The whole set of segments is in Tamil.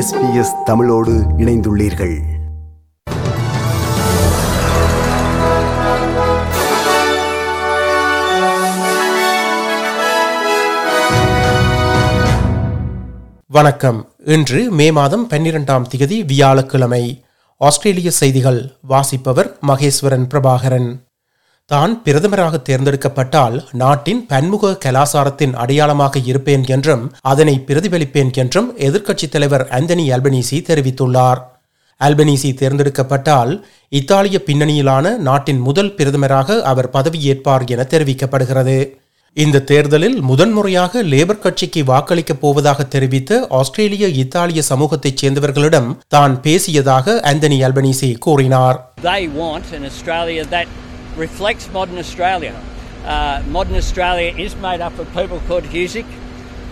எஸ்பிஎஸ் தமிழோடு இணைந்துள்ளீர்கள். வணக்கம். இன்று மே மாதம் பன்னிரெண்டாம் தேதி வியாழக்கிழமை. ஆஸ்திரேலிய செய்திகள் வாசிப்பவர் மகேஸ்வரன் பிரபாகரன். தான் பிரதமராக தேர்ந்தெடுக்கப்பட்டால் நாட்டின் பன்முக கலாசாரத்தின் அடையாளமாக இருப்பேன் என்றும் அதனை பிரதிபலிப்பேன் என்றும் எதிர்க்கட்சித் தலைவர் ஆந்தனி அல்பனீசி தெரிவித்துள்ளார். அல்பனீசி தேர்ந்தெடுக்கப்பட்டால் இத்தாலிய பின்னணியிலான நாட்டின் முதல் பிரதமராக அவர் பதவியேற்பார் என தெரிவிக்கப்படுகிறது. இந்த தேர்தலில் முதன்முறையாக லேபர் கட்சிக்கு வாக்களிக்கப் போவதாக தெரிவித்து ஆஸ்திரேலிய இத்தாலிய சமூகத்தைச் சேர்ந்தவர்களிடம் தான் பேசியதாக ஆந்தனி அல்பனீசி கூறினார். Reflects modern Australia. Uh, modern Australia is made up of people called Husic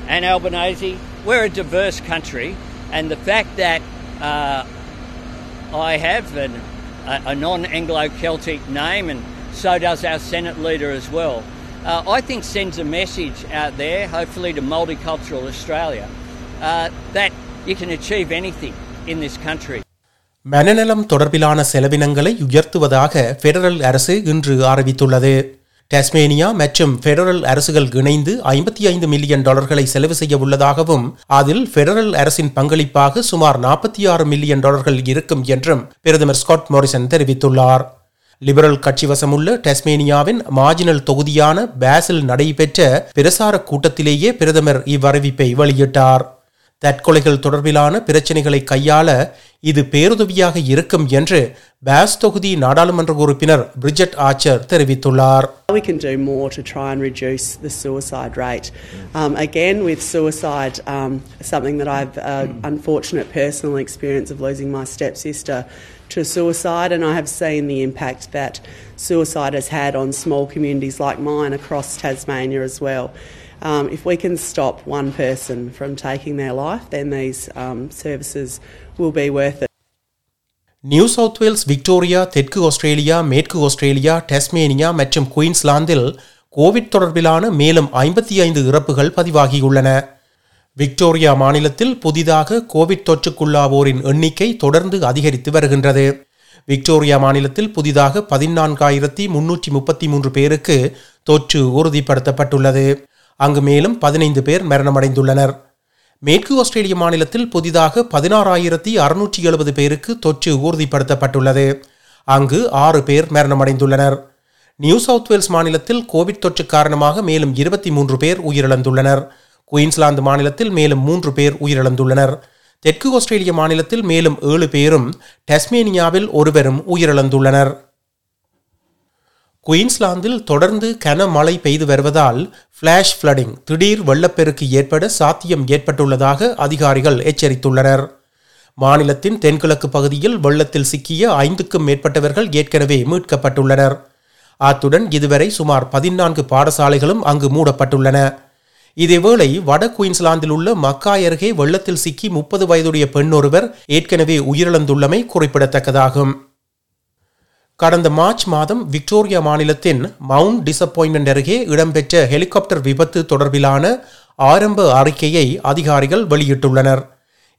and Albanese. We're a diverse country, and the fact that uh, I have an, a, a non Anglo Celtic name, and so does our Senate leader as well, uh, I think sends a message out there, hopefully to multicultural Australia, uh, that you can achieve anything in this country. மனநலம் தொடர்பிலான செலவினங்களை உயர்த்துவதாக பெடரல் அரசு இன்று அறிவித்துள்ளது. டாஸ்மேனியா மற்றும் பெடரல் அரசுகள் இணைந்து ஐம்பத்தி ஐந்து மில்லியன் டாலர்களை செலவு செய்ய உள்ளதாகவும் அதில் பெடரல் அரசின் பங்களிப்பாக சுமார் நாற்பத்தி ஆறு மில்லியன் டாலர்கள் இருக்கும் என்றும் பிரதமர் ஸ்காட் மோரிசன் தெரிவித்துள்ளார். லிபரல் கட்சி வசமுள்ள டெஸ்மேனியாவின் மார்ஜினல் தொகுதியான பேசில் நடைபெற்ற பிரசார கூட்டத்திலேயே பிரதமர் இவ்வறிவிப்பை வெளியிட்டார். தற்கொலைகள் தொடர்பிலான பிரச்சினைகளை கையாள இது பேருதவியாக இருக்கும் என்று பாஸ் தொகுதி நாடாளுமன்ற உறுப்பினர் பிரிஜெட் ஆச்சர் தெரிவித்துள்ளார் We can do more to try and reduce the suicide rate. Um, again, with suicide, um, something that I've uh, unfortunate personal experience of losing my stepsister to suicide, and I have seen the impact that suicide has had on small communities like mine across Tasmania as well. Um, if we can stop one person from taking their life, then these um, services will be worth it. New South Wales Victoria தெற்கு ஆஸ்திரேலியா மேற்கு ஆஸ்திரேலியா டெஸ்மேனியா மற்றும் குயின்ஸ்லாந்தில் கோவிட் தொடர்பிலான மேலும் ஐம்பத்தி ஐந்து இறப்புகள் பதிவாகியுள்ளன. விக்டோரியா மாநிலத்தில் புதிதாக கோவிட் தொற்றுக்குள்ளாவோரின் எண்ணிக்கை தொடர்ந்து அதிகரித்து வருகின்றது. விக்டோரியா மாநிலத்தில் புதிதாக பதினான்காயிரத்தி முன்னூற்றி முப்பத்தி மூன்று பேருக்கு தொற்று உறுதிப்படுத்தப்பட்டுள்ளது. அங்கு மேலும் பதினைந்து பேர் மரணமடைந்துள்ளனர். மேற்கு ஆஸ்திரேலிய மாநிலத்தில் புதிதாக பதினாறாயிரத்தி அறுநூற்றி எழுபது பேருக்கு தொற்று உறுதிப்படுத்தப்பட்டுள்ளது. அங்கு ஆறு பேர் மரணமடைந்துள்ளனர். நியூ சவுத் வேல்ஸ் மாநிலத்தில் கோவிட் தொற்று காரணமாக மேலும் இருபத்தி மூன்று பேர் உயிரிழந்துள்ளனர். குயின்ஸ்லாந்து மாநிலத்தில் மேலும் மூன்று பேர் உயிரிழந்துள்ளனர். தெற்கு ஆஸ்திரேலிய மாநிலத்தில் மேலும் ஏழு பேரும் டஸ்மேனியாவில் ஒருவரும் உயிரிழந்துள்ளனர். குயின்ஸ்லாந்தில் தொடர்ந்து கனமழை பெய்து வருவதால் ஃப்ளாஷ் ஃப்ளடிங் திடீர் வெள்ளப்பெருக்கு ஏற்பட சாத்தியம் ஏற்பட்டுள்ளதாக அதிகாரிகள் எச்சரித்துள்ளனர். மாநிலத்தின் தென்கிழக்கு பகுதியில் வெள்ளத்தில் சிக்கிய ஐந்துக்கும் மேற்பட்டவர்கள் ஏற்கனவே மீட்கப்பட்டுள்ளனர். அத்துடன் இதுவரை சுமார் பதினான்கு பாடசாலைகளும் அங்கு மூடப்பட்டுள்ளன. இதேவேளை வட குயின்ஸ்லாந்தில் உள்ள மக்காய் அருகே வெள்ளத்தில் சிக்கி முப்பது வயதுடைய பெண்ணொருவர் ஏற்கனவே உயிரிழந்துள்ளமை குறிப்பிடத்தக்கதாகும். கடந்த மார்ச் மாதம் விக்டோரியா மாநிலத்தின் மவுண்ட் டிசப்பாயின்மெண்ட் அருகே இடம்பெற்ற ஹெலிகாப்டர் விபத்து தொடர்பிலான ஆரம்ப அறிக்கையை அதிகாரிகள் வெளியிட்டுள்ளனர்.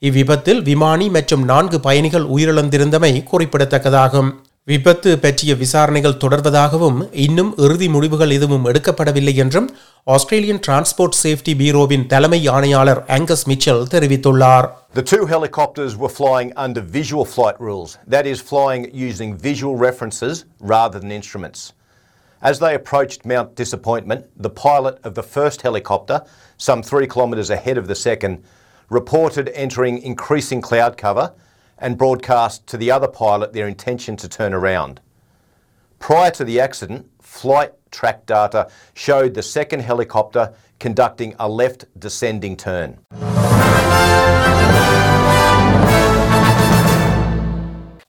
இவ்விபத்தில் விமானி மற்றும் நான்கு பயணிகள் உயிரிழந்திருந்தமை குறிப்பிடத்தக்கதாகும். விபத்து பற்றிய விசாரணைகள் தொடர்வதாகவும் இன்னும் இறுதி முடிவுகள் எதுவும் எடுக்கப்படவில்லை என்றும் ஆஸ்திரேலியன் டிரான்ஸ்போர்ட் சேஃப்டி பீரோவின் தலைமை ஆணையாளர் ஆங்கஸ் மிச்சல் தெரிவித்துள்ளார். The two helicopters were flying under visual flight rules, that is, flying using visual references rather than instruments. As they approached Mount Disappointment, the pilot of the first helicopter, some three kilometres ahead of the second, reported entering increasing cloud cover and broadcast to the other pilot their intention to turn around. Prior to the accident, flight track data showed the second helicopter conducting a left descending turn.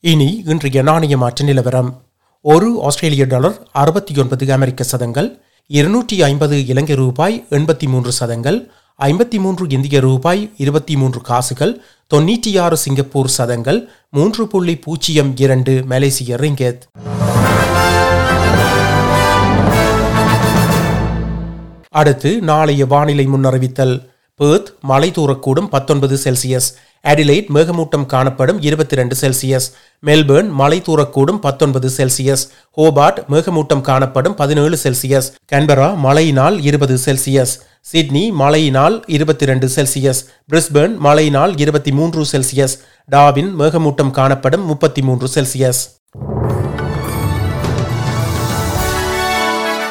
இனி இன்றைய நாணய மாற்று நிலவரம். ஒரு ஆஸ்திரேலிய டாலர் அறுபத்தி ஒன்பது அமெரிக்க சதங்கள் இருநூற்றி ஐம்பது இலங்கை ரூபாய் எண்பத்தி மூன்று சதங்கள் ஐம்பத்தி மூன்று இந்திய ரூபாய் இருபத்தி மூன்று காசுகள் தொன்னூற்றி ஆறு சிங்கப்பூர் சதங்கள் மூன்று புள்ளி பூஜ்ஜியம் இரண்டு மலேசிய ரிங்கெத் அடுத்து நாளைய வானிலை முன்னறிவித்தல். பேர்த் மழை தூரக்கூடும் பத்தொன்பது செல்சியஸ் அடிலைட் மேகமூட்டம் காணப்படும் இருபத்தி ரெண்டு செல்சியஸ் மெல்பேர்ன் மழை தூரக்கூடும் பத்தொன்பது செல்சியஸ் ஹோபார்ட் மேகமூட்டம் காணப்படும் பதினேழு செல்சியஸ் கன்பரா மழையினால் இருபது செல்சியஸ் சிட்னி மழையினால் இருபத்தி ரெண்டு செல்சியஸ் பிரிஸ்பேர்ன் மழையினால் இருபத்தி மூன்று செல்சியஸ் டாவின் மேகமூட்டம் காணப்படும் முப்பத்தி மூன்று செல்சியஸ்